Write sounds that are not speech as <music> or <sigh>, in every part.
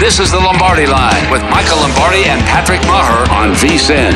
This is the Lombardi Line with Michael Lombardi and Patrick Maher on VSIN.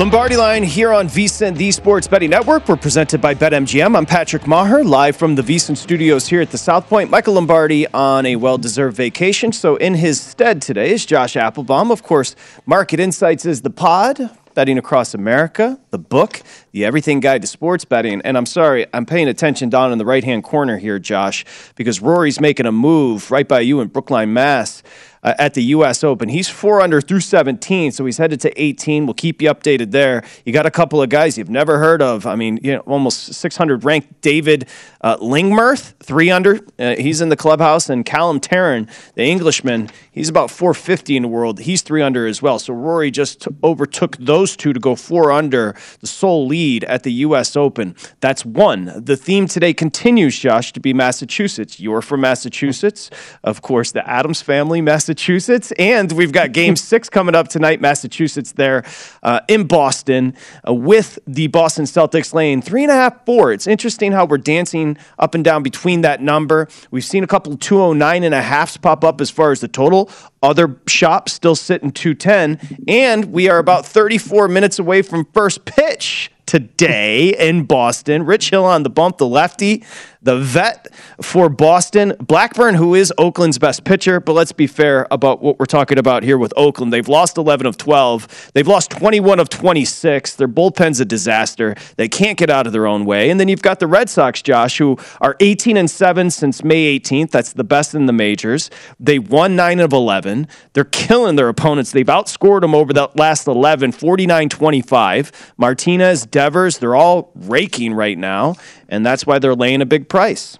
Lombardi Line here on VSIN, the Sports Betting Network. We're presented by BetMGM. I'm Patrick Maher, live from the VSIN studios here at the South Point. Michael Lombardi on a well-deserved vacation. So in his stead today is Josh Applebaum. Of course, Market Insights is the pod. Betting Across America, the book, the Everything Guide to Sports Betting. And I'm sorry, I'm paying attention down in the right hand corner here, Josh, because Rory's making a move right by you in Brookline, Mass uh, at the U.S. Open. He's four under through 17, so he's headed to 18. We'll keep you updated there. You got a couple of guys you've never heard of. I mean, you know, almost 600 ranked David uh, Lingmerth, three under. Uh, he's in the clubhouse, and Callum Tarren, the Englishman, he's about 450 in the world. He's three under as well. So Rory just t- overtook those two to go four under, the sole lead at the U.S. Open. That's one. The theme today continues, Josh, to be Massachusetts. You're from Massachusetts, of course, the Adams family, Massachusetts. And we've got game <laughs> six coming up tonight, Massachusetts, there uh, in Boston uh, with the Boston Celtics laying three and a half, four. It's interesting how we're dancing up and down between that number. We've seen a couple 209 and a halfs pop up as far as the total. Other shops still sitting 210. And we are about 34 minutes away from first pitch today in Boston. Rich Hill on the bump, the lefty the vet for Boston. Blackburn, who is Oakland's best pitcher, but let's be fair about what we're talking about here with Oakland. They've lost 11 of 12. They've lost 21 of 26. Their bullpen's a disaster. They can't get out of their own way. And then you've got the Red Sox, Josh, who are 18 and 7 since May 18th. That's the best in the majors. They won 9 of 11. They're killing their opponents. They've outscored them over the last 11, 49 25. Martinez, Devers, they're all raking right now and that's why they're laying a big price.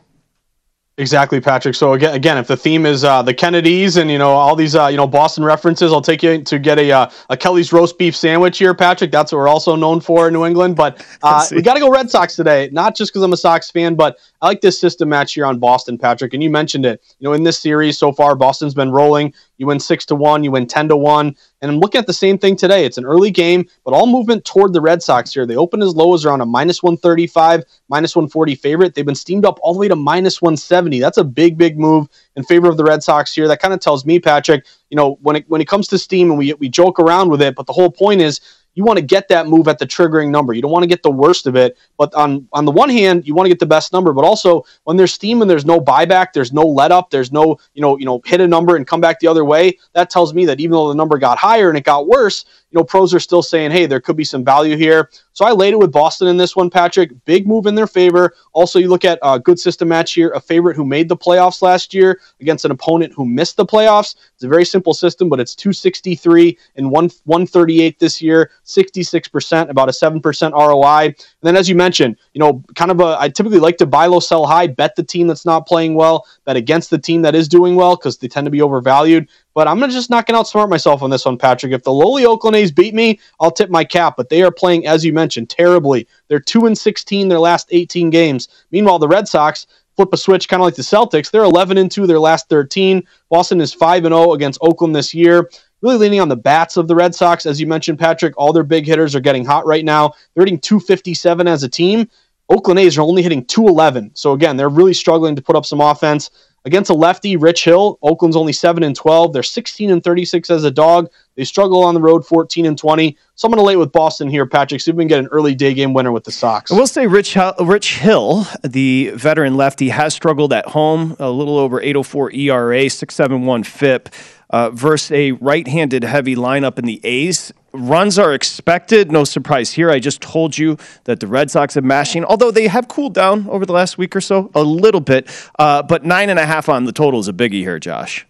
Exactly, Patrick. So again, again, if the theme is uh, the Kennedys and you know all these uh, you know Boston references, I'll take you to get a uh, a Kelly's roast beef sandwich here, Patrick. That's what we're also known for in New England. But uh, <laughs> we got to go Red Sox today, not just because I'm a Sox fan, but I like this system match here on Boston, Patrick. And you mentioned it. You know, in this series so far, Boston's been rolling. You win six to one, you win ten to one, and I'm looking at the same thing today. It's an early game, but all movement toward the Red Sox here. They open as low as around a minus 135, minus 140 favorite. They've been steamed up all the way to minus 170. That's a big, big move in favor of the Red Sox here. That kind of tells me, Patrick, you know, when it when it comes to steam and we we joke around with it, but the whole point is you want to get that move at the triggering number. You don't want to get the worst of it. But on on the one hand, you want to get the best number. But also when there's steam and there's no buyback, there's no let up, there's no you know you know hit a number and come back the other way. That tells me that even though the number got higher and it got worse, you know, pros are still saying, hey, there could be some value here. So I laid it with Boston in this one, Patrick. Big move in their favor. Also, you look at a good system match here, a favorite who made the playoffs last year against an opponent who missed the playoffs. It's a very simple system, but it's 263 and 1 138 this year, 66%, about a 7% ROI. And then as you mentioned, you know, kind of a I typically like to buy low, sell high, bet the team that's not playing well, bet against the team that is doing well because they tend to be overvalued. But I'm just not gonna outsmart myself on this one, Patrick. If the lowly Oakland A's beat me, I'll tip my cap. But they are playing, as you mentioned, terribly. They're two and 16 their last 18 games. Meanwhile, the Red Sox flip a switch, kind of like the Celtics. They're 11 and two their last 13. Boston is five and 0 against Oakland this year. Really leaning on the bats of the Red Sox, as you mentioned, Patrick. All their big hitters are getting hot right now. They're hitting 257 as a team. Oakland A's are only hitting 211. So again, they're really struggling to put up some offense. Against a lefty, Rich Hill, Oakland's only 7 and 12. They're 16 and 36 as a dog. They struggle on the road 14 and 20. So I'm going to lay with Boston here, Patrick. See if we can get an early day game winner with the Sox. I will say Rich, Rich Hill, the veteran lefty, has struggled at home, a little over 804 ERA, 671 FIP. Uh, versus a right-handed heavy lineup in the A's. Runs are expected. No surprise here. I just told you that the Red Sox are mashing, although they have cooled down over the last week or so a little bit. Uh, but nine and a half on the total is a biggie here, Josh.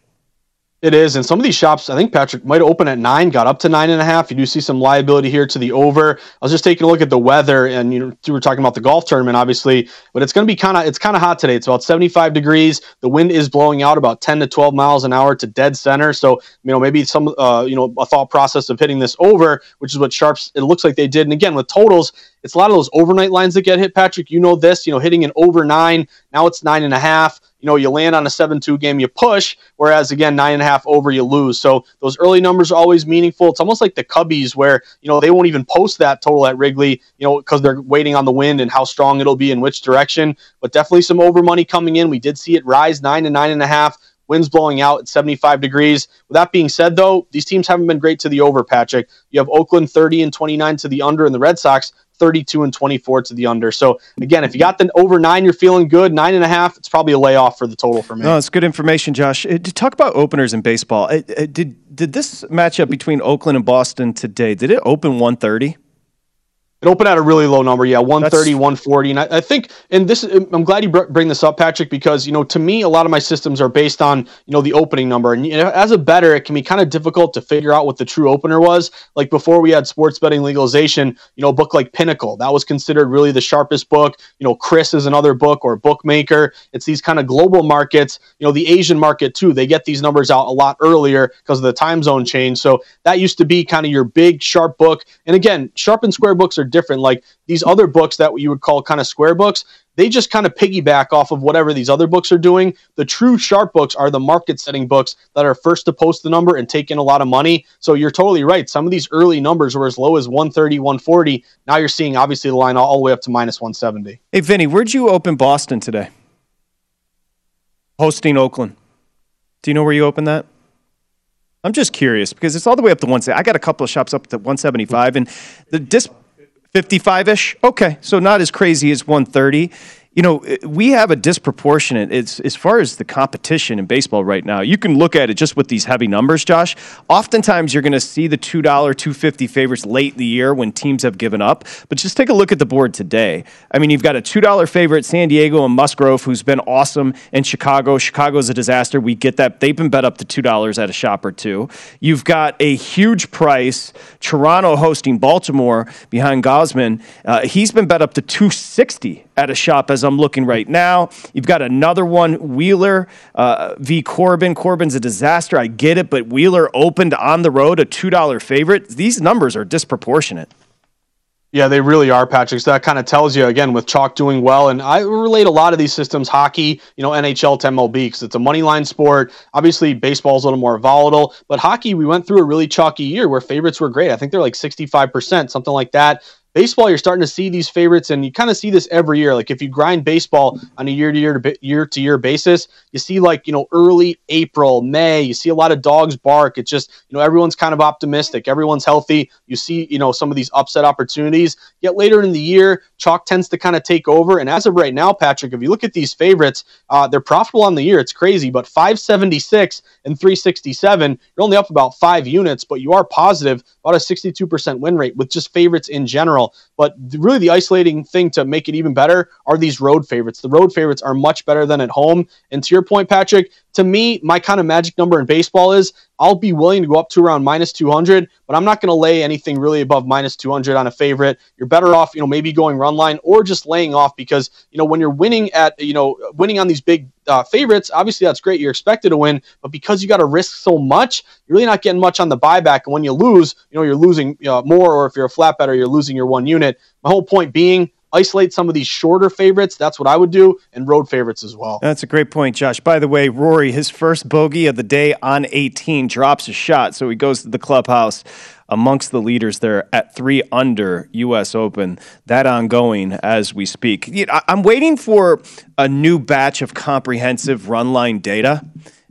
It is, and some of these shops, I think Patrick might open at nine, got up to nine and a half. You do see some liability here to the over. I was just taking a look at the weather, and you know, we were talking about the golf tournament, obviously, but it's going to be kind of it's kind of hot today. It's about 75 degrees. The wind is blowing out about 10 to 12 miles an hour to dead center. So you know, maybe some uh, you know a thought process of hitting this over, which is what sharps it looks like they did. And again, with totals, it's a lot of those overnight lines that get hit. Patrick, you know this. You know, hitting an over nine. Now it's nine and a half you know, you land on a 7 2 game, you push, whereas again, nine and a half over, you lose. So those early numbers are always meaningful. It's almost like the Cubbies, where, you know, they won't even post that total at Wrigley, you know, because they're waiting on the wind and how strong it'll be in which direction. But definitely some over money coming in. We did see it rise nine to nine and a half. Winds blowing out at 75 degrees. With that being said, though, these teams haven't been great to the over, Patrick. You have Oakland 30 and 29 to the under, and the Red Sox 32 and 24 to the under. So again, if you got the over nine, you're feeling good. Nine and a half, it's probably a layoff for the total for me. No, it's good information, Josh. Uh, to talk about openers in baseball, uh, uh, did did this matchup between Oakland and Boston today? Did it open 130? It opened at a really low number, yeah, 130, That's... 140. And I, I, think, and this, I'm glad you bring this up, Patrick, because, you know, to me, a lot of my systems are based on, you know, the opening number. And you know, as a better, it can be kind of difficult to figure out what the true opener was. Like before we had sports betting legalization, you know, a book like Pinnacle, that was considered really the sharpest book. You know, CRIS is another book or bookmaker. It's these kind of global markets, you know, the Asian market too. They get these numbers out a lot earlier because of the time zone change. So that used to be kind of your big sharp book. And again, sharp and square books are different. Like these other books that you would call kind of square books, they just kind of piggyback off of whatever these other books are doing. The true sharp books are the market setting books that are first to post the number and take in a lot of money. So you're totally right. Some of these early numbers were as low as 130, 140. Now you're seeing obviously the line all the way up to minus 170. Hey, Vinny, where'd you open Boston today? Hosting Oakland. Do you know where you opened that? I'm just curious because it's all the way up to 170. I got a couple of shops up to 175, and the dis 55 ish? Okay, so not as crazy as 130 you know, we have a disproportionate, it's, as far as the competition in baseball right now, you can look at it just with these heavy numbers, Josh. Oftentimes you're going to see the $2, 250 favorites late in the year when teams have given up. But just take a look at the board today. I mean, you've got a $2 favorite, San Diego and Musgrove, who's been awesome in Chicago. Chicago's a disaster. We get that. They've been bet up to $2 at a shop or two. You've got a huge price, Toronto hosting Baltimore behind Gausman. Uh, he's been bet up to 260 at a shop as I'm looking right now. You've got another one, Wheeler uh, v. Corbin. Corbin's a disaster. I get it, but Wheeler opened on the road a $2 favorite. These numbers are disproportionate. Yeah, they really are, Patrick. So that kind of tells you again with chalk doing well, and I relate a lot of these systems, hockey, you know, NHL to MLB, because it's a money line sport. Obviously, baseball's a little more volatile, but hockey, we went through a really chalky year where favorites were great. I think they're like sixty-five percent, something like that. Baseball, you're starting to see these favorites, and you kind of see this every year. Like if you grind baseball on a year to year to year to year basis, you see like you know early April, May, you see a lot of dogs bark. It's just you know everyone's kind of optimistic, everyone's healthy. You see you know some of these upset opportunities. Yet later in the year, chalk tends to kind of take over. And as of right now, Patrick, if you look at these favorites, uh, they're profitable on the year. It's crazy, but 576 and 367, you're only up about five units, but you are positive, about a 62% win rate with just favorites in general. But really, the isolating thing to make it even better are these road favorites. The road favorites are much better than at home. And to your point, Patrick, to me, my kind of magic number in baseball is I'll be willing to go up to around minus 200, but I'm not going to lay anything really above minus 200 on a favorite. You're better off, you know, maybe going run line or just laying off because, you know, when you're winning at, you know, winning on these big uh, favorites, obviously that's great. You're expected to win, but because you got to risk so much, you're really not getting much on the buyback. And when you lose, you know, you're losing uh, more, or if you're a flat better, you're losing your one unit. My whole point being, isolate some of these shorter favorites. That's what I would do, and road favorites as well. That's a great point, Josh. By the way, Rory, his first bogey of the day on 18 drops a shot, so he goes to the clubhouse amongst the leaders there at three under U.S. Open. That ongoing as we speak. I'm waiting for a new batch of comprehensive run line data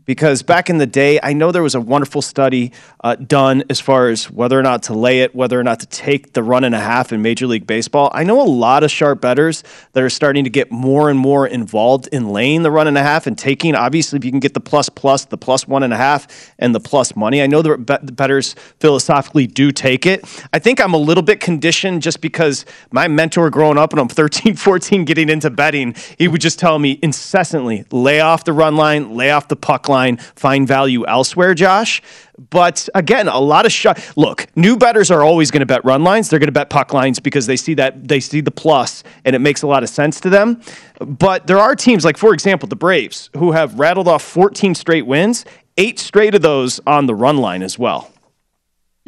because back in the day, I know there was a wonderful study uh, done as far as whether or not to lay it, whether or not to take the run and a half in Major League Baseball. I know a lot of sharp betters that are starting to get more and more involved in laying the run and a half and taking. Obviously, if you can get the plus plus, the plus one and a half, and the plus money, I know the betters philosophically do take it. I think I'm a little bit conditioned just because my mentor growing up and I'm <laughs> 13, 14, getting into betting, he would just tell me incessantly lay off the run line, lay off the puck line line, find value elsewhere, Josh. But again, a lot of shot. Look, new betters are always going to bet run lines. They're going to bet puck lines because they see that they see the plus, and it makes a lot of sense to them. But there are teams like, for example, the Braves, who have rattled off 14 straight wins, eight straight of those on the run line as well.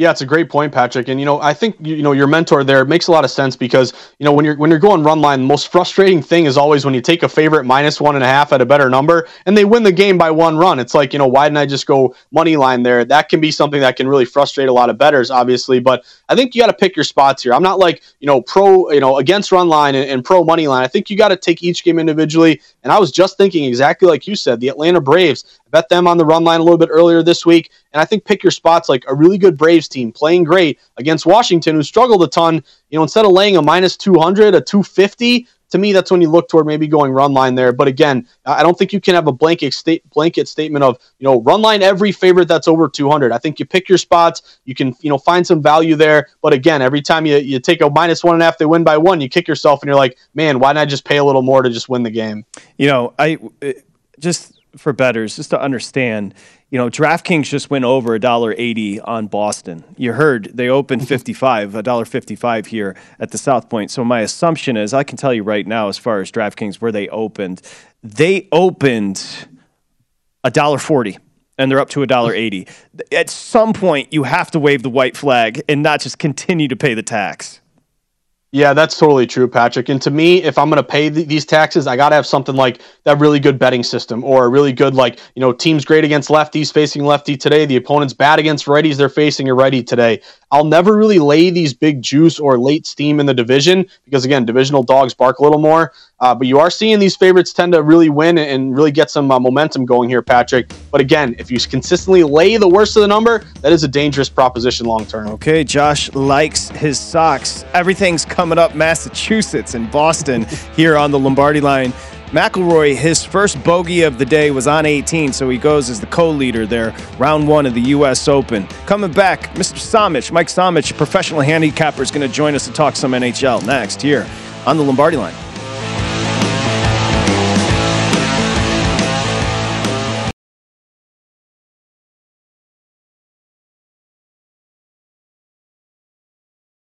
Yeah, it's a great point, Patrick. And you know, I think you know your mentor there makes a lot of sense because you know when you're when you're going run line, the most frustrating thing is always when you take a favorite minus one and a half at a better number and they win the game by one run. It's like you know why didn't I just go money line there? That can be something that can really frustrate a lot of betters, obviously. But I think you got to pick your spots here. I'm not like you know pro you know against run line and, and pro money line. I think you got to take each game individually. And I was just thinking exactly like you said, the Atlanta Braves bet them on the run line a little bit earlier this week. And I think pick your spots like a really good Braves team playing great against Washington, who struggled a ton. You know, instead of laying a minus 200, a 250, to me, that's when you look toward maybe going run line there. But again, I don't think you can have a blanket blanket statement of you know run line every favorite that's over 200. I think you pick your spots. You can you know find some value there. But again, every time you, you take a minus one and a half, they win by one. You kick yourself and you're like, man, why didn't I just pay a little more to just win the game? You know, I just for betters, just to understand, you know, DraftKings just went over a dollar eighty on Boston. You heard they opened mm-hmm. fifty five, a dollar fifty five here at the South Point. So my assumption is, I can tell you right now, as far as DraftKings where they opened, they opened a dollar forty and they're up to a dollar eighty. At some point, you have to wave the white flag and not just continue to pay the tax. Yeah, that's totally true, Patrick. And to me, if I'm going to pay th- these taxes, I got to have something like that really good betting system or a really good, like, you know, teams great against lefties facing lefty today. The opponent's bad against righties. They're facing a righty today. I'll never really lay these big juice or late steam in the division because, again, divisional dogs bark a little more. Uh, but you are seeing these favorites tend to really win and really get some uh, momentum going here, Patrick. But again, if you consistently lay the worst of the number, that is a dangerous proposition long term. Okay, Josh likes his socks. Everything's coming up Massachusetts and Boston <laughs> here on the Lombardi line. McIlroy, his first bogey of the day was on 18, so he goes as the co-leader there, round one of the U.S. Open. Coming back, Mr. Somich, Mike Somich, professional handicapper, is going to join us to talk some NHL next here on the Lombardi line.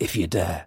if you dare.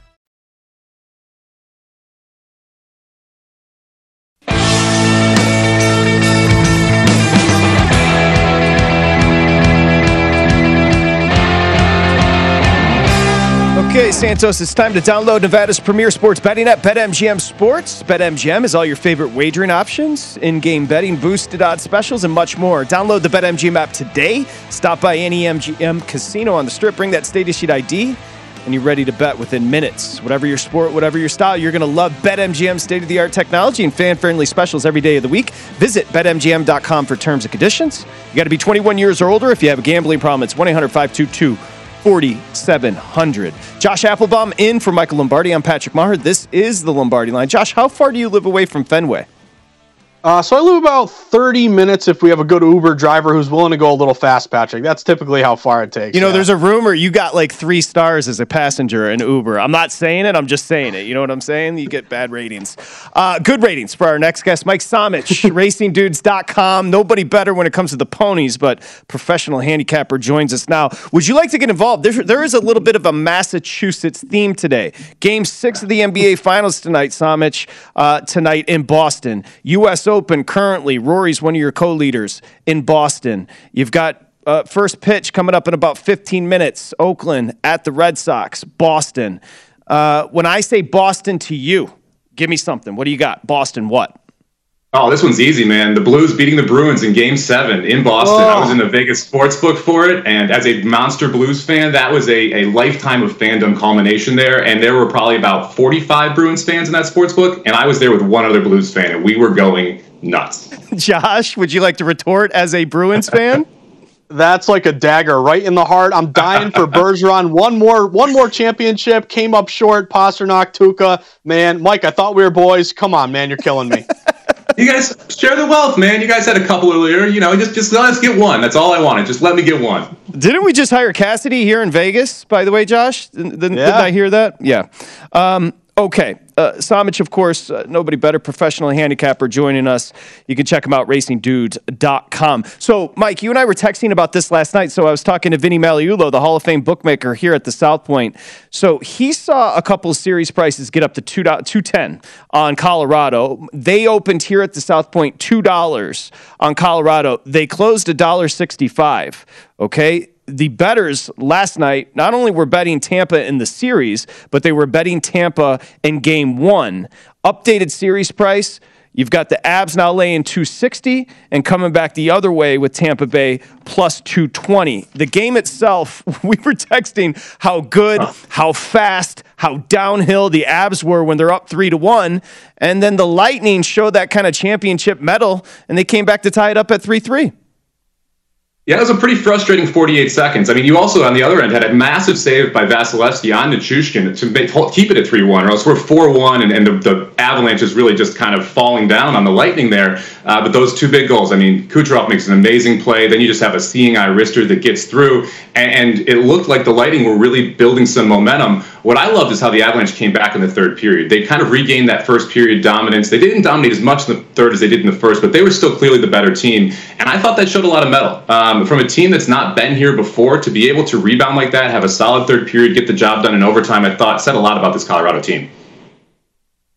Okay, Santos, it's time to download Nevada's premier sports betting app, BetMGM Sports. BetMGM is all your favorite wagering options, in game betting, boosted odds specials, and much more. Download the BetMGM app today. Stop by any MGM casino on the strip, bring that state issued ID, and you're ready to bet within minutes. Whatever your sport, whatever your style, you're going to love BetMGM's state of the art technology and fan friendly specials every day of the week. Visit BetMGM.com for terms and conditions. You got to be 21 years or older. If you have a gambling problem, it's 1 800 522 4700. Josh Applebaum in for Michael Lombardi. I'm Patrick Maher. This is the Lombardi line. Josh, how far do you live away from Fenway? Uh, so I live about 30 minutes if we have a good Uber driver who's willing to go a little fast, Patrick. That's typically how far it takes. You know, yeah. there's a rumor you got like three stars as a passenger in Uber. I'm not saying it, I'm just saying it. You know what I'm saying? You get bad ratings. Uh, good ratings for our next guest, Mike Somich, <laughs> racingdudes.com. Nobody better when it comes to the ponies, but professional handicapper joins us now. Would you like to get involved? There, there is a little bit of a Massachusetts theme today. Game six of the NBA Finals tonight, Somich, uh, tonight in Boston. U.S. Open currently. Rory's one of your co leaders in Boston. You've got uh, first pitch coming up in about 15 minutes. Oakland at the Red Sox. Boston. Uh, when I say Boston to you, give me something. What do you got? Boston, what? Oh, this one's easy, man. The Blues beating the Bruins in Game Seven in Boston. I was oh. in the Vegas sports book for it, and as a monster Blues fan, that was a, a lifetime of fandom culmination there. And there were probably about 45 Bruins fans in that sports book, and I was there with one other Blues fan, and we were going nuts. <laughs> Josh, would you like to retort as a Bruins fan? <laughs> That's like a dagger right in the heart. I'm dying for <laughs> Bergeron. One more, one more championship. Came up short. Pastrnak, Tuukka. Man, Mike, I thought we were boys. Come on, man, you're killing me. You guys share the wealth, man. You guys had a couple earlier. You know, just just let us get one. That's all I wanted. Just let me get one. Didn't we just hire Cassidy here in Vegas, by the way, Josh? Didn't, didn't Yeah. didn't I hear that? Yeah. Um, okay. Uh, Somich, of course, uh, nobody better, professional handicapper joining us. You can check him out, racingdudes.com. So, Mike, you and I were texting about this last night. So, I was talking to Vinny Magliulo, the Hall of Fame bookmaker here at the South Point. So, he saw a couple series prices get up to two 210 on Colorado. They opened here at the South Point $2 on Colorado. They closed $1.65. Okay the betters last night not only were betting Tampa in the series, but they were betting Tampa in game one. Updated series price, You've got the Avs now laying 260 and coming back the other way with Tampa Bay plus 220. The game itself, <laughs> we were texting how good, how fast, how downhill the Avs were when they're up 3 to 1, and then the Lightning showed that kind of championship mettle and they came back to tie it up at 3-3. Yeah, it was a pretty frustrating 48 seconds. I mean, you also, on the other end, had a massive save by Vasilevskiy on Nichushkin to make, keep it at 3 1, or else we're 4 1, and, and the, the, Avalanche is really just kind of falling down on the Lightning there. Uh, but those two big goals, I mean, Kucherov makes an amazing play. Then you just have a seeing eye wrister that gets through, and, and it looked like the Lightning were really building some momentum. What I loved is how the Avalanche came back in the third period. They kind of regained that first period dominance. They didn't dominate as much in the third as they did in the first, but they were still clearly the better team. And I thought that showed a lot of mettle. Um, from a team that's not been here before, to be able to rebound like that, have a solid third period, get the job done in overtime, I thought said a lot about this Colorado team.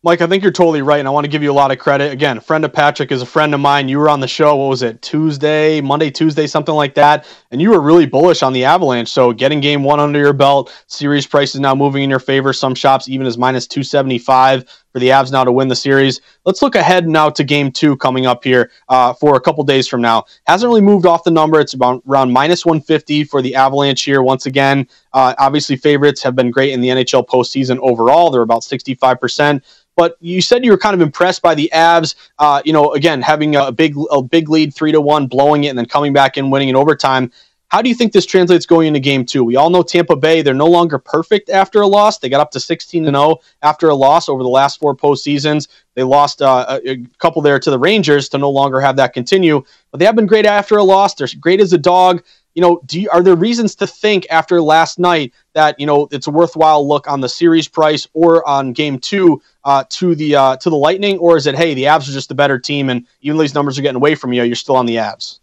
Mike, I think you're totally right, and I want to give you a lot of credit. Again, a friend of Patrick is a friend of mine. You were on the show, what was it, Tuesday, Monday, Tuesday, something like that, and you were really bullish on the Avalanche. So getting game one under your belt, series price is now moving in your favor. Some shops even as minus 275 for the Avs now to win the series. Let's look ahead now to game two coming up here uh, for a couple days from now. Hasn't really moved off the number. It's about around minus 150 for the Avalanche here once again. Uh, obviously, favorites have been great in the NHL postseason overall. They're about 65%. But you said you were kind of impressed by the Avs. Uh, you know, again, having a big a big lead, three to one, blowing it, and then coming back and winning in overtime. How do you think this translates going into game two? We all know Tampa Bay, they're no longer perfect after a loss. They got up to 16 and 0 after a loss over the last four postseasons. They lost uh, a, a couple there to the Rangers to no longer have that continue. But they have been great after a loss. They're great as a dog you know, you, are there reasons to think after last night that you know it's a worthwhile look on the series price or on game two uh, to the uh, to the Lightning, or is it hey the Avs are just the better team and even though these numbers are getting away from you, you're still on the Avs?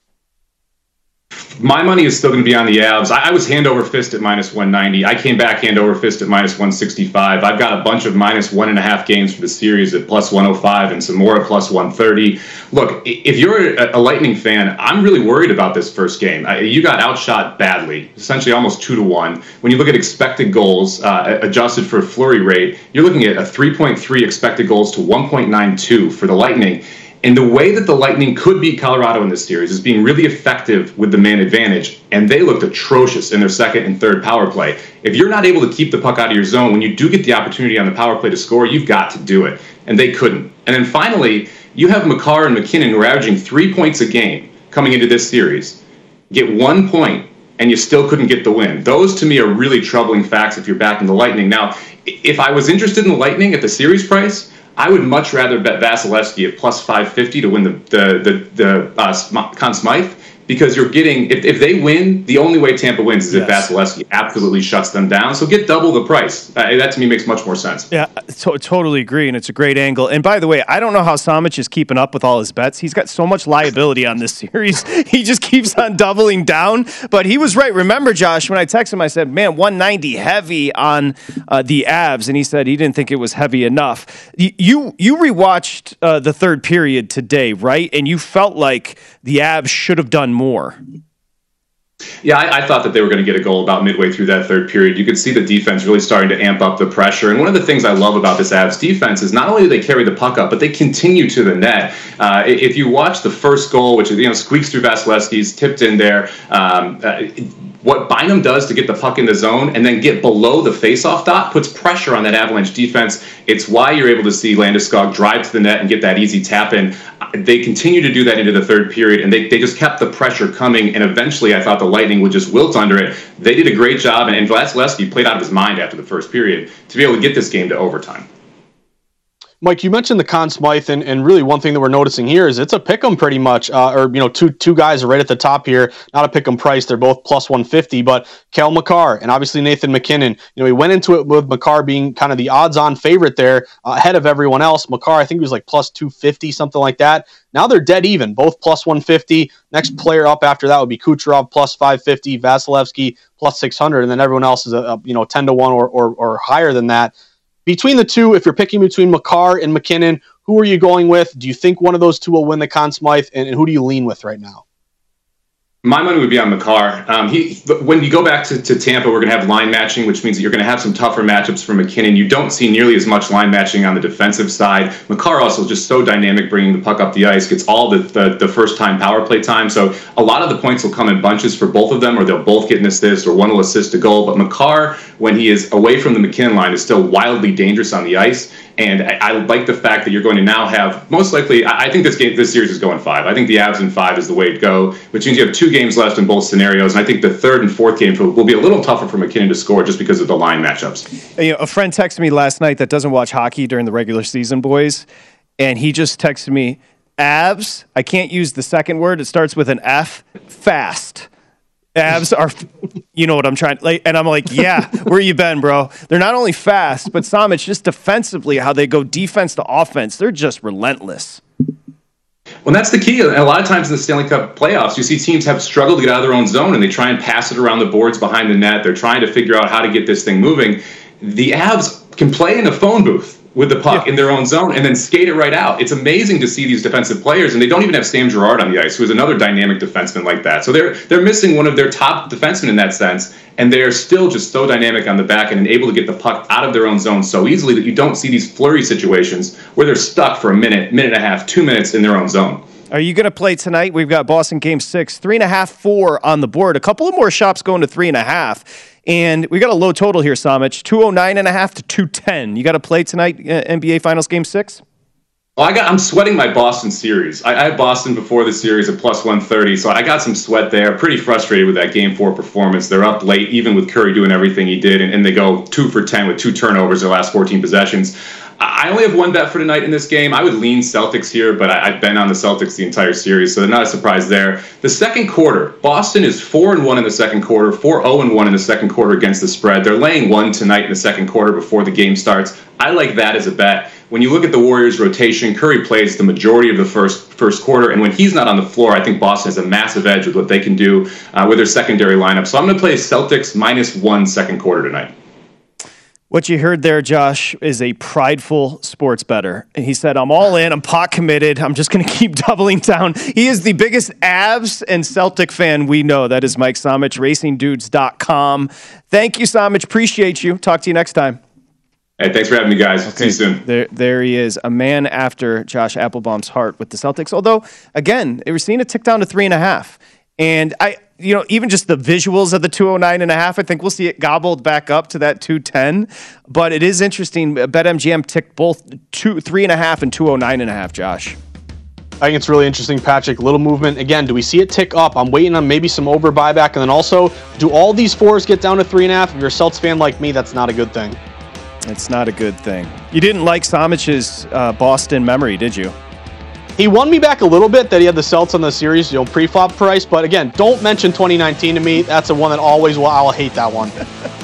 My money is still going to be on the Avs. I, I, was hand over fist at minus 190. I came back hand over fist at minus 165. I've got a bunch of minus one and a half games for the series at plus 105 and some more at plus 130. Look, if you're a, a Lightning fan, I'm really worried about this first game. Uh, you got outshot badly, essentially almost two to one. When you look at expected goals uh, adjusted for flurry rate, you're looking at a 3.3 expected goals to 1.92 for the Lightning. And the way that the Lightning could beat Colorado in this series is being really effective with the man advantage, and they looked atrocious in their second and third power play. If you're not able to keep the puck out of your zone, when you do get the opportunity on the power play to score, you've got to do it. And they couldn't. And then finally, you have Makar and MacKinnon who are averaging three points a game coming into this series. Get one point, and you still couldn't get the win. Those to me are really troubling facts if you're backing the Lightning. Now, if I was interested in the Lightning at the series price, I would much rather bet Vasilevskiy at plus 550 to win the the the, the uh, Conn Smythe because you're getting if, if they win, the only way Tampa wins is yes. if Vasilevskiy absolutely shuts them down. So get double the price. Uh, that to me makes much more sense. Yeah, to- totally agree, and it's a great angle. And by the way, I don't know how Somich is keeping up with all his bets. He's got so much liability on this <laughs> series. he just keeps on doubling down. But he was right. Remember, Josh, when I texted him, I said, "Man, 190 heavy on uh, the Avs," and he said he didn't think it was heavy enough. You you rewatched uh, the third period today, right? And you felt like the Avs should have done more. Yeah, I, I, thought that they were going to get a goal about midway through that third period. You could see the defense really starting to amp up the pressure. And one of the things I love about this Avs defense is not only do they carry the puck up, but they continue to the net. Uh, if you watch the first goal, which you know squeaks through Vasilevskiy's, tipped in there. Um, uh, what Byram does to get the puck in the zone and then get below the faceoff dot puts pressure on that Avalanche defense. It's why you're able to see Landeskog drive to the net and get that easy tap in. They continued to do that into the third period, and they, they just kept the pressure coming. And eventually, I thought the Lightning would just wilt under it. They did a great job, and, and played out of his mind after the first period to be able to get this game to overtime. Mike, you mentioned the Conn Smythe, and, and really one thing that we're noticing here is it's a pick 'em pretty much, uh, or you know, two two guys are right at the top here. Not a pick 'em price; they're both plus one fifty. But Cale Makar and obviously Nathan MacKinnon. You know, he went into it with Makar being kind of the odds-on favorite there, uh, ahead of everyone else. Makar, I think he was like plus two fifty, something like that. Now they're dead even, both plus one fifty. Next player up after that would be Kucherov plus five fifty, Vasilevskiy plus six hundred, and then everyone else is a, a you know ten to one or, or or higher than that between the two, if you're picking between Makar and MacKinnon, who are you going with? Do you think one of those two will win the Conn Smythe, and, and who do you lean with right now? My money would be on Makar. Um, he, when you go back to, to Tampa, we're going to have line matching, which means that you're going to have some tougher matchups for MacKinnon. You don't see nearly as much line matching on the defensive side. Makar also is just so dynamic, bringing the puck up the ice, gets all the, the, the first time power play time. So a lot of the points will come in bunches for both of them, or they'll both get an assist, or one will assist a goal. But Makar, when he is away from the MacKinnon line, is still wildly dangerous on the ice. And I, I, like the fact that you're going to now have most likely. I, I think this game, this series is going five. I think the Avs in five is the way to go, which means you have two games left in both scenarios. And I think the third and fourth game will be a little tougher for MacKinnon to score just because of the line matchups. You know, a friend texted me last night that doesn't watch hockey during the regular season, boys, and he just texted me, "Avs." I can't use the second word. It starts with an F. Fast. Avs are, you know what I'm trying, like, and I'm like, yeah, where you been, bro? They're not only fast, but Sam, it's just defensively how they go defense to offense. They're just relentless. Well, that's the key. A lot of times in the Stanley Cup playoffs, you see teams have struggled to get out of their own zone and they try and pass it around the boards behind the net. They're trying to figure out how to get this thing moving. The Avs can play in a phone booth with the puck yeah. in their own zone and then skate it right out. It's amazing to see these defensive players, and they don't even have Sam Girard on the ice, who is another dynamic defenseman like that. So they're they're missing one of their top defensemen in that sense, and they are still just so dynamic on the back end and able to get the puck out of their own zone so easily that you don't see these flurry situations where they're stuck for a minute, minute and a half, two minutes in their own zone. Are you going to play tonight? We've got Boston game six, three and a half, four on the board. A couple of more shops going to three and a half. And we got a low total here, Somich 209 and a half to 210. You got to play tonight, uh, NBA Finals Game 6? Well, I got. I'm sweating my Boston series. I, I, had Boston before the series at plus 130, so I got some sweat there. Pretty frustrated with that Game Four performance. They're up late, even with Curry doing everything he did, and, and they go two for 10 with two turnovers their last 14 possessions. I only have one bet for tonight in this game. I would lean Celtics here, but I, have been on the Celtics the entire series, so they're not a surprise there. The second quarter, Boston is four and one in the second quarter, four zero oh and one in the second quarter against the spread. They're laying one tonight in the second quarter before the game starts. I like that as a bet. When you look at the Warriors' rotation, Curry plays the majority of the first first quarter, and when he's not on the floor, I think Boston has a massive edge with what they can do uh, with their secondary lineup. So I'm going to play Celtics minus one second quarter tonight. What you heard there, Josh, is a prideful sports better. And he said, I'm all in, I'm pot committed, I'm just going <laughs> to keep doubling down. He is the biggest Avs and Celtic fan we know. That is Mike Somich, racingdudes.com. Thank you, Somich. Appreciate you. Talk to you next time. Hey, thanks for having me, guys. Okay. See you soon. There, there he is, a man after Josh Applebaum's heart with the Celtics. Although, again, we're seeing it tick down to three and a half. And I, you know, even just the visuals of the 209 and a half, I think we'll see it gobbled back up to that 210. But it is interesting. BetMGM ticked both two, three and a half and 209 and a half, Josh. I think it's really interesting, Patrick. Little movement. Again, do we see it tick up? I'm waiting on maybe some over buyback. And then also, do all these fours get down to three and a half? If you're a Celtics fan like me, that's not a good thing. It's not a good thing. You didn't like Somich's uh, Boston memory, did you? He won me back a little bit that he had the Celts on the series, you know, pre-flop price. But again, don't mention 2019 to me. That's the one that always will. I'll hate that one. <laughs>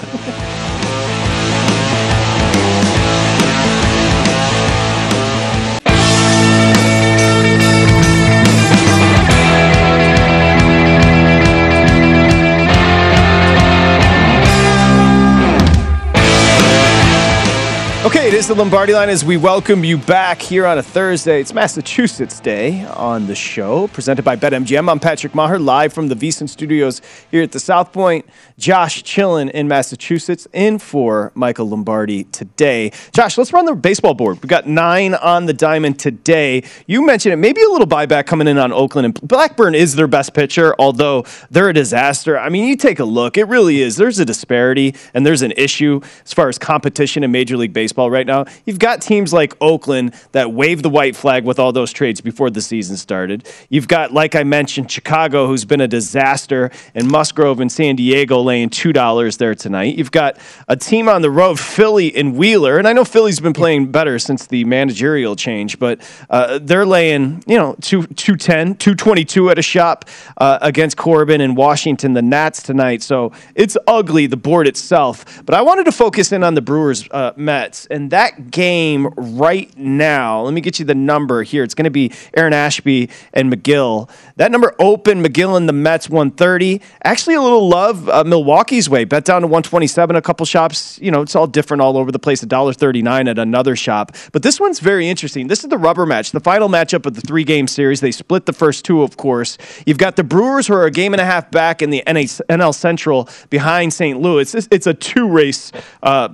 is the Lombardi line as we welcome you back here on a Thursday. It's Massachusetts Day on the show, presented by BetMGM. I'm Patrick Maher, live from the VSiN Studios here at the South Point. Josh chilling in Massachusetts, in for Michael Lombardi today. Josh, let's run the baseball board. We've got nine on the diamond today. You mentioned it, maybe a little buyback coming in on Oakland, and Blackburn is their best pitcher, although they're a disaster. I mean, you take a look, it really is. There's a disparity and there's an issue as far as competition in Major League Baseball baseball right now. You've got teams like Oakland that waved the white flag with all those trades before the season started. You've got, like I mentioned, Chicago, who's been a disaster, and Musgrove and San Diego laying $2 there tonight. You've got a team on the road, Philly and Wheeler, and I know Philly's been playing better since the managerial change, but uh, they're laying, you know, two, 210, 222 at a shop uh, against Corbin and Washington, the Nats tonight. So it's ugly, the board itself. But I wanted to focus in on the Brewers uh, Mets and that game right now, let me get you the number here. It's going to be Aaron Ashby and Megill. That number open, Megill and the Mets 130. Actually, a little love uh, Milwaukee's way. Bet down to 127. A couple shops, you know, it's all different all over the place. $1.39 at another shop. But this one's very interesting. This is the rubber match, the final matchup of the three game series. They split the first two, of course. You've got the Brewers, who are a game and a half back in the NL Central behind St. Louis. It's, it's a two race uh,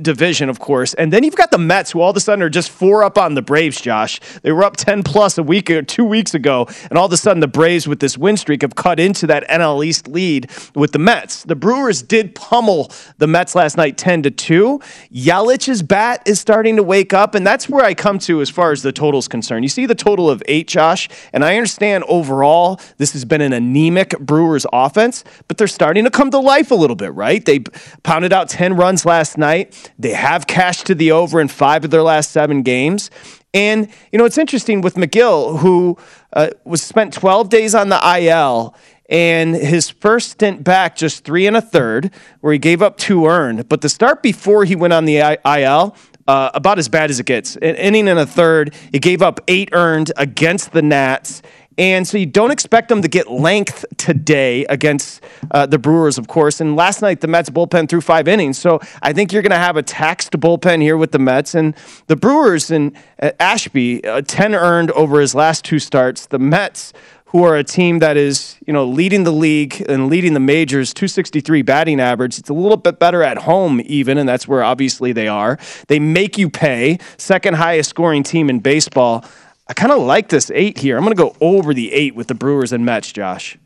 division, of course. And then you've got the Mets, who all of a sudden are just four up on the Braves, Josh. They were up 10 plus a week or two weeks ago. And all of a sudden, the Braves, with this win streak, have cut into that NL East lead with the Mets. The Brewers did pummel the Mets last night 10 to 2. Yelich's bat is starting to wake up. And that's where I come to as far as the total is concerned. You see the total of eight, Josh. And I understand overall this has been an anemic Brewers offense, but they're starting to come to life a little bit, right? They pounded out 10 runs last night. They have cashed to the over in five of their last seven games. And, you know, it's interesting with Megill, who uh, was spent 12 days on the IL and his first stint back just three and a third, where he gave up two earned. But the start before he went on the IL, uh, about as bad as it gets. An inning and a third, he gave up eight earned against the Nats. And so you don't expect them to get length today against uh, the Brewers, of course. And last night, the Mets bullpen threw five innings. So I think you're going to have a taxed bullpen here with the Mets. And the Brewers and uh, Ashby, uh, 10 earned over his last two starts. The Mets, who are a team that is, you know, leading the league and leading the majors, 263 batting average. It's a little bit better at home, even, and that's where obviously they are. They make you pay. Second highest scoring team in baseball. I kind of like this eight here. I'm going to go over the eight with the Brewers and Mets, Josh.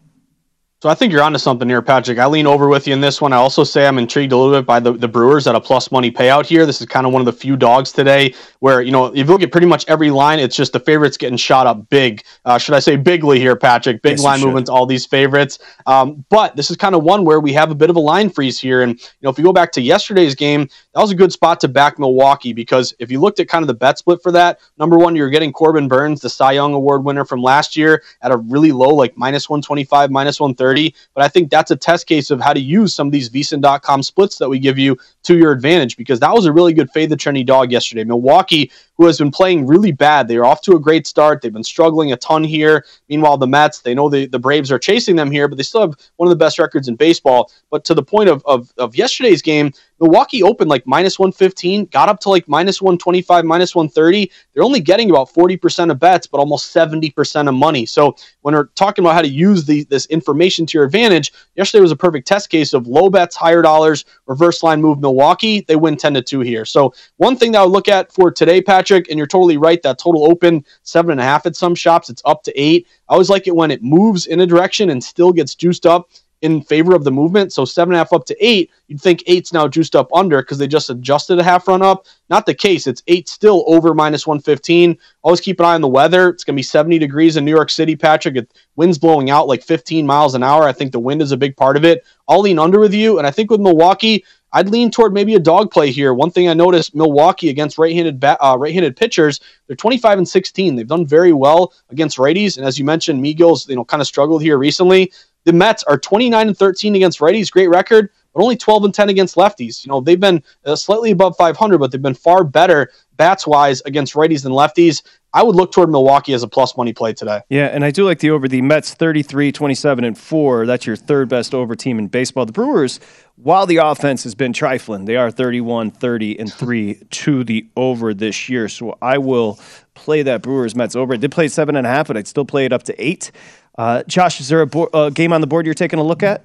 So I think you're onto something here, Patrick. I lean over with you in this one. I also say I'm intrigued a little bit by the, the Brewers at a plus money payout here. This is kind of one of the few dogs today where, you know, if you look at pretty much every line, it's just the favorites getting shot up big. Uh, should I say bigly here, Patrick? Big yes, line movements, all these favorites. Um, but this is kind of one where we have a bit of a line freeze here. And, you know, if you go back to yesterday's game, that was a good spot to back Milwaukee because if you looked at kind of the bet split for that, number one, you're getting Corbin Burnes, the Cy Young Award winner from last year, at a really low, like minus 125, minus 130. But I think that's a test case of how to use some of these VSiN.com splits that we give you to your advantage because that was a really good fade the trendy dog yesterday. Milwaukee, who has been playing really bad, they are off to a great start. They've been struggling a ton here. Meanwhile, the Mets, they know the, the Braves are chasing them here, but they still have one of the best records in baseball. But to the point of, of, of yesterday's game, Milwaukee opened like minus 115, got up to like minus 125, minus 130. They're only getting about 40% of bets, but almost 70% of money. So when we're talking about how to use the, this information to your advantage, yesterday was a perfect test case of low bets, higher dollars, reverse line move Milwaukee. They win 10 to 2 here. So one thing that I would look at for today, Patrick, and you're totally right, that total open seven and a half at some shops. It's up to eight. I always like it when it moves in a direction and still gets juiced up in favor of the movement. So seven and a half up to eight. You'd think eight's now juiced up under because they just adjusted a half run up. Not the case. It's eight still over minus 115. Always keep an eye on the weather. It's going to be 70 degrees in New York City, Patrick. It, wind's blowing out like 15 miles an hour. I think the wind is a big part of it. I'll lean under with you. And I think with Milwaukee, I'd lean toward maybe a dog play here. One thing I noticed Milwaukee against right-handed ba- uh, right-handed pitchers, they're 25 and 16. They've done very well against righties, and as you mentioned, Megill's you know kind of struggled here recently. The Mets are 29 and 13 against righties, great record, but only 12 and 10 against lefties. You know, they've been uh, slightly above 500, but they've been far better bats wise against righties than lefties. I would look toward Milwaukee as a plus money play today. Yeah, and I do like the over. The Mets 33, 27, and 4. That's your third best over team in baseball. The Brewers, while the offense has been trifling, they are 31, 30, and 3 <laughs> to the over this year. So I will play that Brewers Mets over. I did play seven and a half, but I'd still play it up to eight. Uh, Josh, is there a bo- uh, game on the board you're taking a look at?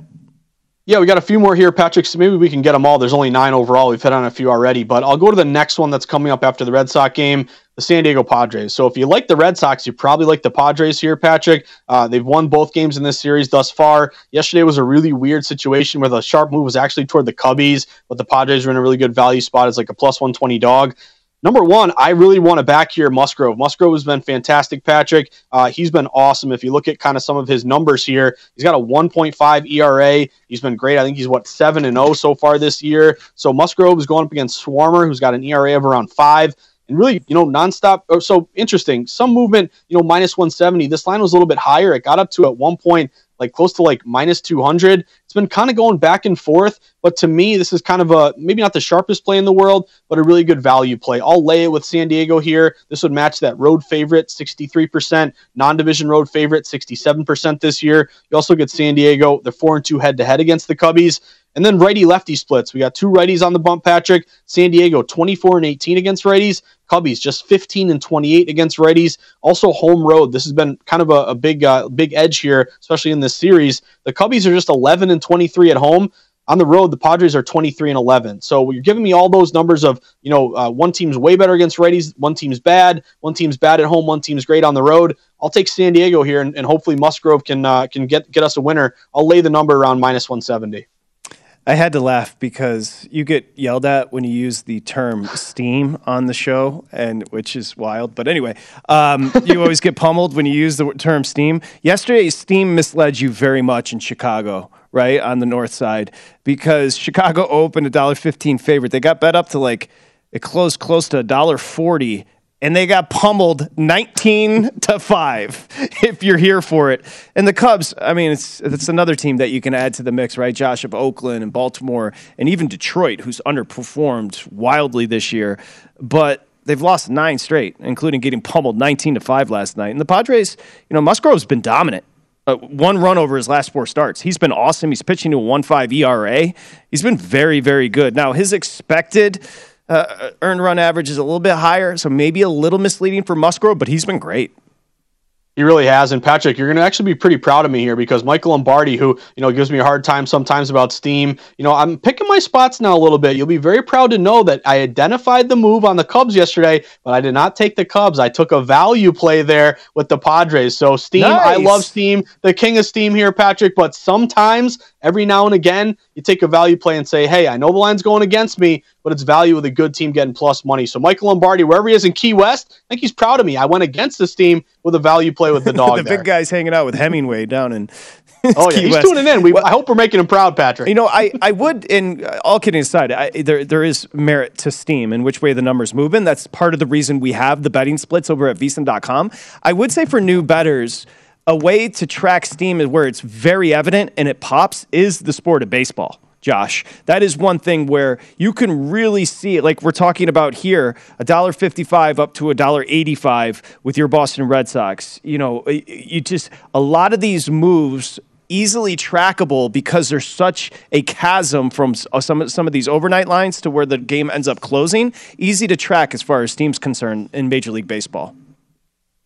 Yeah, we got a few more here, Patrick. So maybe we can get them all. There's only nine overall. We've hit on a few already, but I'll go to the next one that's coming up after the Red Sox game, the San Diego Padres. So if you like the Red Sox, you probably like the Padres here, Patrick. Uh, they've won both games in this series thus far. Yesterday was a really weird situation where the sharp move was actually toward the Cubbies, but the Padres were in a really good value spot as like a plus 120 dog. Number one, I really want to back here Musgrove. Musgrove has been fantastic, Patrick. Uh, he's been awesome. If you look at kind of some of his numbers here, he's got a 1.5 ERA. He's been great. I think he's what seven and zero oh so far this year. So Musgrove is going up against Swarmer, who's got an ERA of around five and really, you know, nonstop. So interesting. Some movement, you know, minus 170. This line was a little bit higher. It got up to at one point like close to like minus 200. It's been kind of going back and forth, but to me, this is kind of a maybe not the sharpest play in the world, but a really good value play. I'll lay it with San Diego here. This would match that road favorite, 63%, non division road favorite, 67% this year. You also get San Diego, they're 4 and 2 head to head against the Cubbies. And then righty lefty splits. We got two righties on the bump, Patrick. San Diego 24 and 18 against righties. Cubbies just 15 and 28 against righties. Also home road. This has been kind of a, a big uh, big edge here, especially in this series. The Cubbies are just 11 and 23 at home. On the road, the Padres are 23 and 11. So you're giving me all those numbers of, you know, uh, one team's way better against righties, one team's bad, one team's bad at home, one team's great on the road. I'll take San Diego here, and, and hopefully Musgrove can uh, can get get us a winner. I'll lay the number around minus 170. I had to laugh because you get yelled at when you use the term steam on the show, and which is wild. But anyway, um, you always get pummeled when you use the term steam. Yesterday, steam misled you very much in Chicago, right on the north side, because Chicago opened a dollar fifteen favorite. They got bet up to like it closed close to a dollar forty and they got pummeled 19 to 5 <laughs> if you're here for it. And the Cubs, I mean, it's it's another team that you can add to the mix, right? Josh of Oakland and Baltimore and even Detroit who's underperformed wildly this year, but they've lost 9 straight, including getting pummeled 19 to 5 last night. And the Padres, you know, Musgrove's been dominant. Uh, one run over his last four starts. He's been awesome. He's pitching to a 1.5 ERA. He's been very, very good. Now, his expected uh, earned run average is a little bit higher, so maybe a little misleading for Musgrove, but he's been great. He really has. And Patrick, you're going to actually be pretty proud of me here because Michael Lombardi, who, you know, gives me a hard time sometimes about Steam, you know, I'm picking my spots now a little bit. You'll be very proud to know that I identified the move on the Cubs yesterday, but I did not take the Cubs. I took a value play there with the Padres. So Steam, nice. I love Steam, the king of Steam here, Patrick, but sometimes every now and again, you take a value play and say, hey, I know the line's going against me, but it's value with a good team getting plus money. So Michael Lombardi, wherever he is in Key West, I think he's proud of me. I went against this team with a value play with the <laughs> dog. the there. big guy's hanging out with Hemingway down in. oh yeah, <laughs> he's West. tuning in. We, well, I hope we're making him proud, Patrick. You know, I, I would, in all kidding aside, I, there there is merit to Steam and which way the numbers move in. That's part of the reason we have the betting splits over at VSiN.com. I would say for new betters a way to track steam where it's very evident and it pops is the sport of baseball. Josh. That is one thing where you can really see it. Like we're talking about here, a dollar fifty-five up to a dollar eighty-five with your Boston Red Sox. You know, you just a lot of these moves easily trackable because there's such a chasm from uh, some some of these overnight lines to where the game ends up closing. Easy to track as far as teams concerned in Major League Baseball.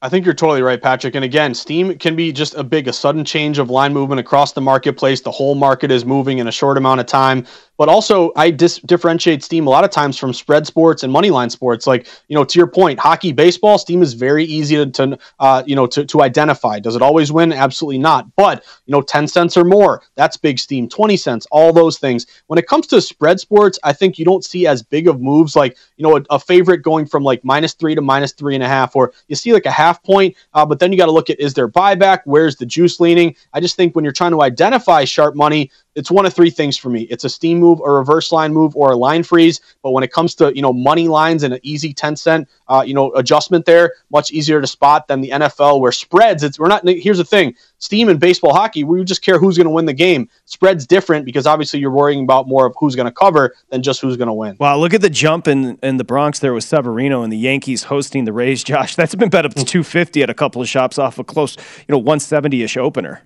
I think you're totally right, Patrick. And again, Steam can be just a big, a sudden change of line movement across the marketplace. The whole market is moving in a short amount of time. But also, I dis- differentiate Steam a lot of times from spread sports and money line sports. Like, you know, to your point, hockey, baseball, Steam is very easy to, to uh, you know, to, to identify. Does it always win? Absolutely not. But, you know, 10 cents or more, that's big Steam. 20 cents, all those things. When it comes to spread sports, I think you don't see as big of moves like, you know, a, a favorite going from like minus three to minus three and a half, or you see like a half point, uh, but then you got to look at is there buyback? Where's the juice leaning? I just think when you're trying to identify sharp money, it's one of three things for me. It's a steam move, a reverse line move, or a line freeze. But when it comes to you know money lines and an easy ten cent uh, you know adjustment there, much easier to spot than the NFL where spreads. It's we're not. Here's the thing: steam and baseball, hockey, we just care who's going to win the game. Spreads different because obviously you're worrying about more of who's going to cover than just who's going to win. Wow, look at the jump in in the Bronx there with Severino and the Yankees hosting the Rays. <laughs> Josh, that's been bet up to 250 at a couple of shops off a close you know 170 ish opener.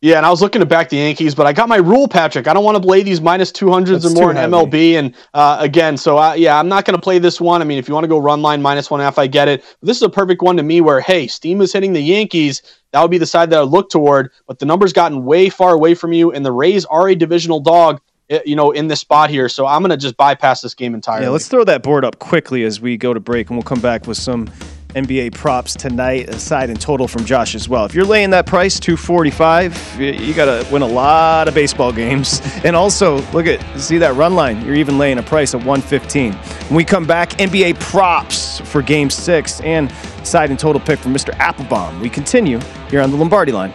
Yeah, and I was looking to back the Yankees, but I got my rule, Patrick. I don't want to play these minus 200s That's or more in. MLB. And uh, again, so I, yeah, I'm not going to play this one. I mean, if you want to go run line minus one half, I get it. But this is a perfect one to me where, hey, Steam is hitting the Yankees. That would be the side that I look toward. But the number's gotten way far away from you, and the Rays are a divisional dog eh, you know, in this spot here. So I'm going to just bypass this game entirely. Yeah, let's throw that board up quickly as we go to break, and we'll come back with some NBA props tonight, aside in total from Josh as well. If you're laying that price, 245, you got to win a lot of baseball games. <laughs> And also, look at, see that run line? You're even laying a price of 115. When we come back, NBA props for game six and side and total pick from Mr. Appelbaum. We continue here on the Lombardi line.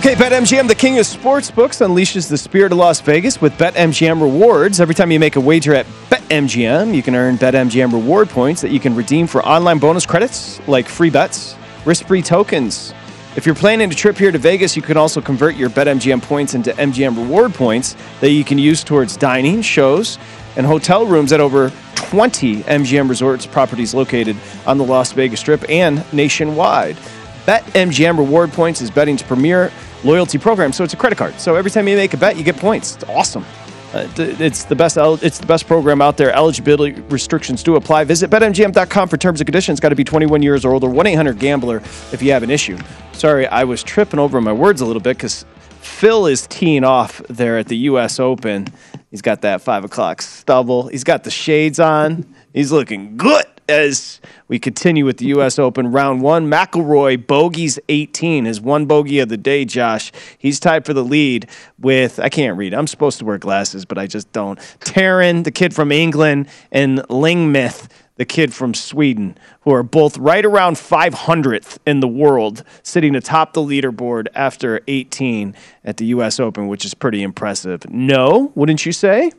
Okay, BetMGM, the king of sportsbooks, unleashes the spirit of Las Vegas with BetMGM rewards. Every time you make a wager at BetMGM, you can earn BetMGM reward points that you can redeem for online bonus credits like free bets, risk free tokens. If you're planning a trip here to Vegas, you can also convert your BetMGM points into MGM reward points that you can use towards dining, shows, and hotel rooms at over 20 MGM Resorts properties located on the Las Vegas Strip and nationwide. BetMGM Reward Points is betting's premier loyalty program, so it's a credit card. So every time you make a bet, you get points. It's awesome. Uh, it's the best. It's the best program out there. Eligibility restrictions do apply. Visit betmgm.com for terms and conditions. Got to be 21 years or older. 1 800 Gambler if you have an issue. Sorry, I was tripping over my words a little bit because Phil is teeing off there at the U.S. Open. He's got that five o'clock stubble. He's got the shades on. He's looking good as we continue with the U.S. Open round one. McIlroy bogeys 18, his one bogey of the day. Josh, he's tied for the lead with I can't read. I'm supposed to wear glasses, but I just don't. Tarren, the kid from England, and Lingmerth, the kid from Sweden, who are both right around 500th in the world, sitting atop the leaderboard after 18 at the U.S. Open, which is pretty impressive. No, wouldn't you say?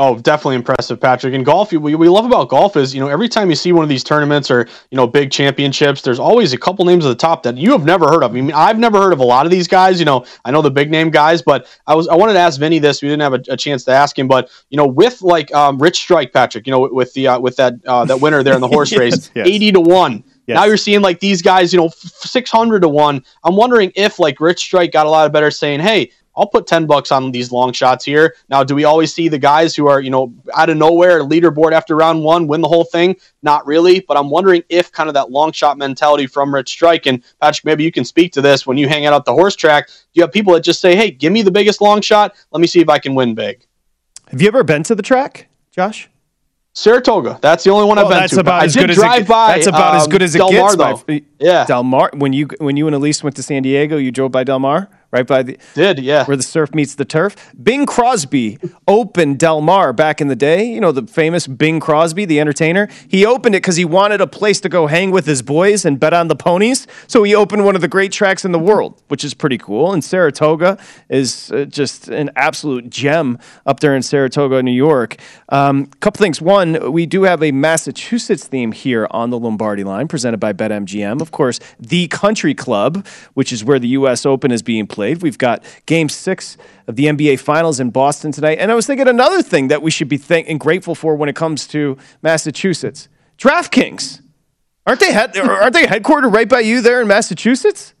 Oh, definitely impressive, Patrick. And golf, we, we love about golf is, you know, every time you see one of these tournaments or, you know, big championships, there's always a couple names at the top that you have never heard of. I mean, I've never heard of a lot of these guys. You know, I know the big name guys, but I was I wanted to ask Vinny this. We didn't have a, a chance to ask him, but you know, with like um, Rich Strike, Patrick, you know, with the uh, with that uh, that winner there in the <laughs> horse Yes, race, yes. eighty to one. Yes. Now you're seeing like these guys, you know, six hundred to one. I'm wondering if like Rich Strike got a lot of better saying, hey. I'll put 10 bucks on these long shots here. Now, do we always see the guys who are, you know, out of nowhere, leaderboard after round one, win the whole thing? Not really, but I'm wondering if kind of that long shot mentality from Rich Strike, and Patrick, maybe you can speak to this when you hang out at the horse track. Do you have people that just say, hey, give me the biggest long shot? Let me see if I can win big. Have you ever been to the track, Josh? Saratoga. That's the only one I've Oh, been that's to. about I did good as drive it, by. That's about as um, good as it Del gets. Mar, my- though. Yeah. Del Mar. When you when you and Elise went to San Diego, you drove by Del Mar, right by the did yeah where the surf meets the turf. Bing Crosby opened Del Mar back in the day. You know the famous Bing Crosby, the entertainer. He opened it because he wanted a place to go hang with his boys and bet on the ponies. So he opened one of the great tracks in the world, which is pretty cool. And Saratoga is uh, just an absolute gem up there in Saratoga, New York. Um, couple things. One, we do have a Massachusetts theme here on the Lombardi line, presented by BetMGM. Of course, the Country Club, which is where the U.S. Open is being played. We've got Game Six of the NBA Finals in Boston tonight. And I was thinking another thing that we should be thank- and grateful for when it comes to Massachusetts: DraftKings. Aren't they head- aren't they headquartered right by you there in Massachusetts?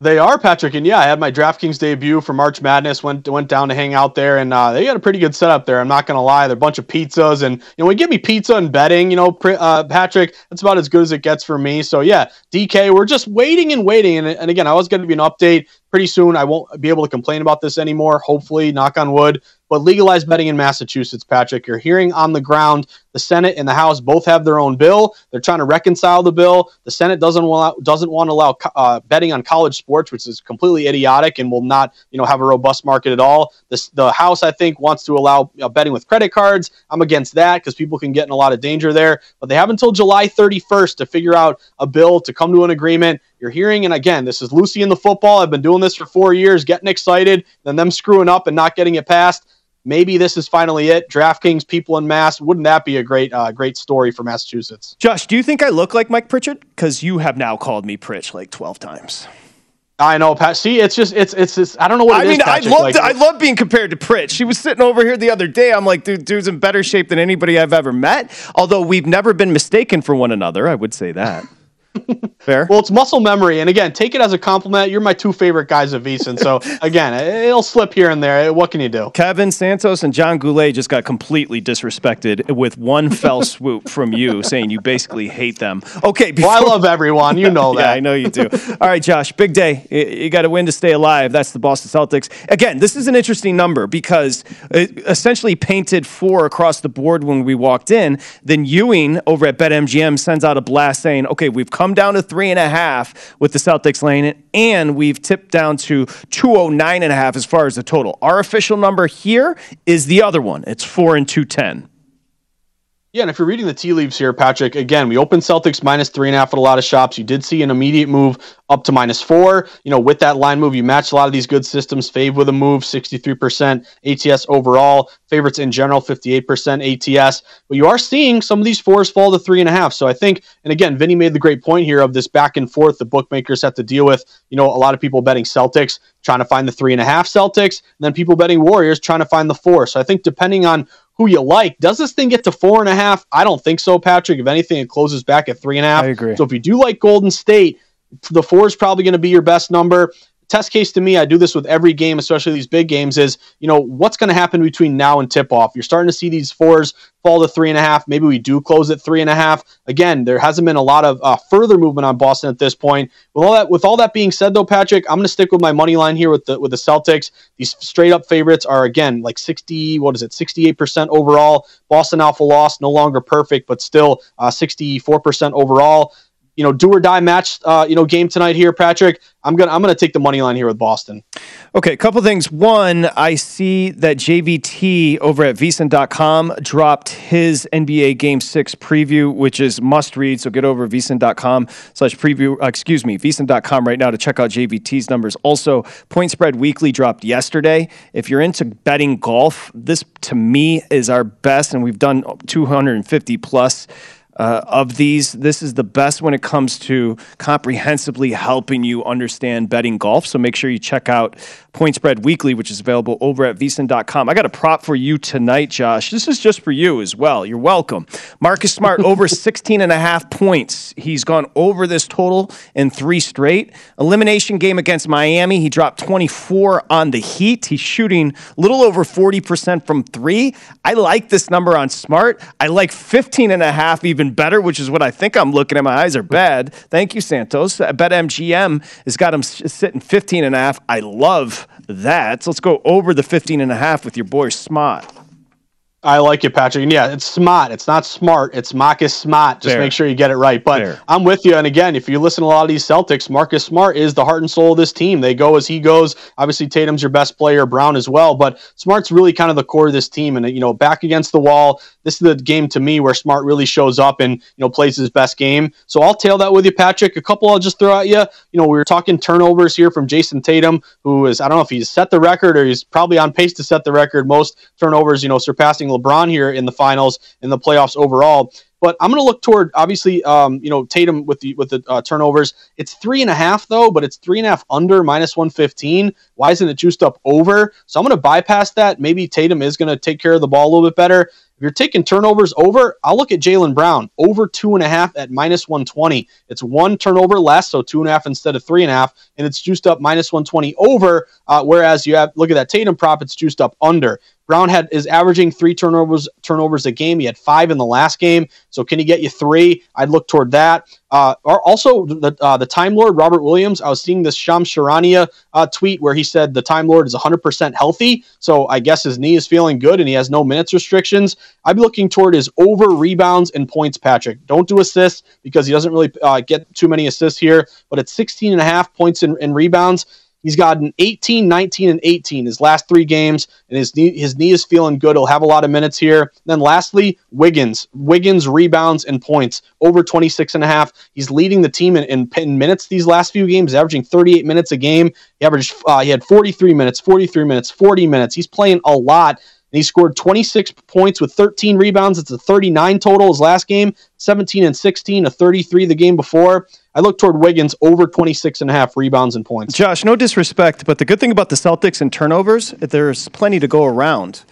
They are Patrick, and yeah, I had my DraftKings debut for March Madness. went went down to hang out there, and uh, they got a pretty good setup there. I'm not gonna lie, they're a bunch of pizzas, and you know, when you give me pizza and betting, you know, uh, Patrick, that's about as good as it gets for me. So yeah, DK, we're just waiting and waiting, and, and again, I was gonna be an update pretty soon. I won't be able to complain about this anymore. Hopefully, knock on wood. But legalized betting in Massachusetts, Patrick, you're hearing on the ground the Senate and the House both have their own bill. They're trying to reconcile the bill. The Senate doesn't want doesn't want to allow uh, betting on college sports, which is completely idiotic and will not you know have a robust market at all. The House, I think, wants to allow uh, betting with credit cards. I'm against that because people can get in a lot of danger there. But they have until July 31st to figure out a bill to come to an agreement. You're hearing, and again, this is Lucy in the football. I've been doing this for four years, getting excited, then them screwing up and not getting it passed maybe this is finally it. DraftKings, people in mass. Wouldn't that be a great, uh, great story for Massachusetts? Josh, do you think I look like Mike Pritchard? Because you have now called me Pritch like twelve times. I know, Pat. See, it's just, it's, it's, I don't know what I mean, is, I love, Like, I love being compared to Pritch. She was sitting over here the other day. I'm like, dude, dude's in better shape than anybody I've ever met. Although we've never been mistaken for one another, I would say that. <laughs> Fair. Well, it's muscle memory, and again, take it as a compliment. You're my two favorite guys at VSiN, so <laughs> again, it'll slip here and there. What can you do? Kevin Santos and John Goulet just got completely disrespected with one <laughs> fell swoop from you, saying you basically hate them. Okay, well, I love everyone. You know <laughs> that. yeah, I know you do. All right, Josh, big day. You, you got to win to stay alive. That's the Boston Celtics. Again, this is an interesting number because it essentially painted four across the board when we walked in. Then Ewing over at BetMGM sends out a blast saying, "Okay, we've come down to three and a half with the Celtics laying it, and we've tipped down to 209 and a half as far as the total. Our official number here is the other one. It's four and 210. Yeah, and if you're reading the tea leaves here, Patrick, again, we opened Celtics minus three and a half at a lot of shops. You did see an immediate move up to minus four. You know, with that line move, you matched a lot of these good systems. Fave with a move, 63% ATS overall. Favorites in general, 58% ATS. But you are seeing some of these fours fall to three and a half. So I think, and again, Vinny made the great point here of this back and forth the bookmakers have to deal with. You know, a lot of people betting Celtics, trying to find the three and a half Celtics, and then people betting Warriors trying to find the four. So I think depending on who you like. Does this thing get to four and a half? I don't think so, Patrick. If anything, it closes back at three and a half. I agree. So if you do like Golden State, the four is probably going to be your best number. Test case to me, I do this with every game, especially these big games, is you know, what's going to happen between now and tip off? You're starting to see these fours fall to three and a half. Maybe we do close at three and a half. Again, there hasn't been a lot of uh, further movement on Boston at this point. With all that, with all that being said, though, Patrick, I'm going to stick with my money line here with the with the Celtics. These straight up favorites are again like 60. What is it? 68 percent overall. Boston Alpha loss, no longer perfect, but still uh, 64 percent overall. You know, do or die match. Uh, you know, game tonight here, Patrick. I'm gonna I'm gonna take the money line here with Boston. Okay, a couple things. One, I see that JVT over at vsin.com dropped his NBA Game 6 preview, which is must read. So get over vsin.com slash preview, uh, excuse me, vsin.com right now to check out JVT's numbers. Also, Point Spread Weekly dropped yesterday. If you're into betting golf, this to me is our best, and we've done 250 plus. Uh, of these, this is the best when it comes to comprehensively helping you understand betting golf. So make sure you check out Point Spread Weekly, which is available over at vsin.com. I got a prop for you tonight, Josh. This is just for you as well. You're welcome. Marcus Smart <laughs> over 16 and a half points. He's gone over this total in three straight. Elimination game against Miami. He dropped 24 on the Heat. He's shooting a little over 40% from three. I like this number on Smart. I like 15 and a half even better, which is what I think I'm looking at. My eyes are bad. Thank you, Santos. BetMGM has got him sitting 15 and a half. I love that. So let's go over the 15 and a half with your boy Smart. I like it, Patrick. And yeah, it's smart. It's not smart. It's Marcus Smart. Just Fair. make sure you get it right. But Fair. I'm with you. And again, if you listen to a lot of these Celtics, Marcus Smart is the heart and soul of this team. They go as he goes. Obviously, Tatum's your best player, Brown as well. But Smart's really kind of the core of this team. And you know, back against the wall, this is the game to me where Smart really shows up and you know plays his best game. So I'll tail that with you, Patrick. A couple I'll just throw at you. You know, we were talking turnovers here from Jayson Tatum, who is I don't know if he's set the record or he's probably on pace to set the record most turnovers. You know, surpassing LeBron here in the finals in the playoffs overall. But I'm going to look toward obviously, um, you know, Tatum with the with the uh, turnovers. It's three and a half though, but it's three and a half under minus one fifteen. Why isn't it juiced up over? So I'm going to bypass that. Maybe Tatum is going to take care of the ball a little bit better. If you're taking turnovers over, I'll look at Jaylen Brown over two and a half at minus 120. It's one turnover less, so two and a half instead of three and a half, and it's juiced up minus 120 over. Uh, whereas you have look at that Tatum prop, it's juiced up under. Brown had is averaging three turnovers turnovers a game. He had five in the last game. So can he get you three? I'd look toward that. Uh, also the uh, the Time Lord Robert Williams. I was seeing this Shams Charania uh, tweet where he said the Time Lord is 100% healthy. So I guess his knee is feeling good and he has no minutes restrictions. I'd be looking toward his over rebounds and points. Patrick, don't do assists because he doesn't really uh, get too many assists here. But at 16 and a half points and, and rebounds. He's gotten 18, 19, and 18 his last three games, and his knee, his knee is feeling good. He'll have a lot of minutes here. Then lastly, Wiggins. Wiggins rebounds and points over 26 and a half. He's leading the team in, in, in minutes these last few games, averaging 38 minutes a game. He averaged uh, he had 43 minutes, 43 minutes, 40 minutes. He's playing a lot. He scored 26 points with 13 rebounds. It's a 39 total his last game, 17 and 16, a 33 the game before. I look toward Wiggins over 26 and a half rebounds and points. Josh, no disrespect, but the good thing about the Celtics and turnovers, there's plenty to go around.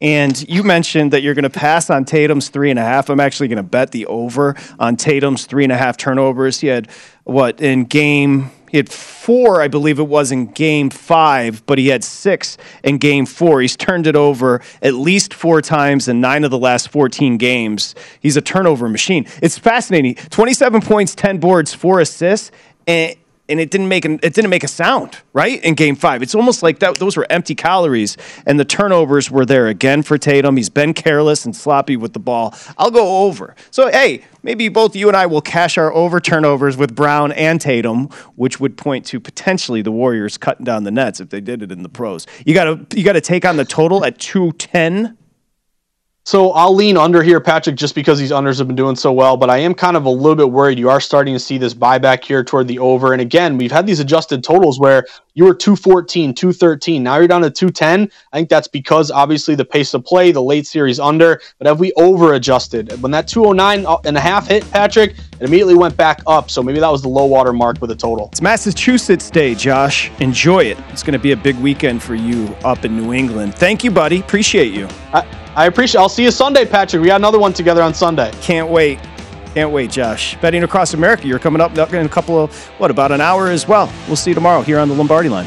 And you mentioned that you're going to pass on Tatum's three and a half. I'm actually going to bet the over on Tatum's three and a half turnovers. He had what in game had four, I believe it was in game five, but he had six in game four. He's turned it over at least four times in nine of the last 14 games. He's a turnover machine. It's fascinating. 27 points, 10 boards, four assists, and and it didn't make an, it didn't make a sound right in game five. It's almost like that those were empty calories and the turnovers were there again for tatum. He's been careless and sloppy with the ball. I'll go over. So hey maybe both you and i will cash our over turnovers with brown and tatum which would point to potentially the warriors cutting down the nets if they did it in the pros. You gotta you gotta take on the total at 210 So I'll lean under here, Patrick, just because these unders have been doing so well. But I am kind of a little bit worried. You are starting to see this buyback here toward the over. And again, we've had these adjusted totals where you were 214, 213. Now you're down to 210. I think that's because obviously the pace of play, the late series under. But have we over adjusted? When that 209 uh, and a half hit, Patrick, it immediately went back up. So maybe that was the low water mark with the total. It's Massachusetts Day, Josh. Enjoy it. It's going to be a big weekend for you up in New England. Thank you, buddy. Appreciate you. I, I appreciate. I'll see you Sunday, Patrick. We got another one together on Sunday. Can't wait. Can't wait, Josh. Betting across America, you're coming up in a couple of, what, about an hour as well. We'll see you tomorrow here on the Lombardi line.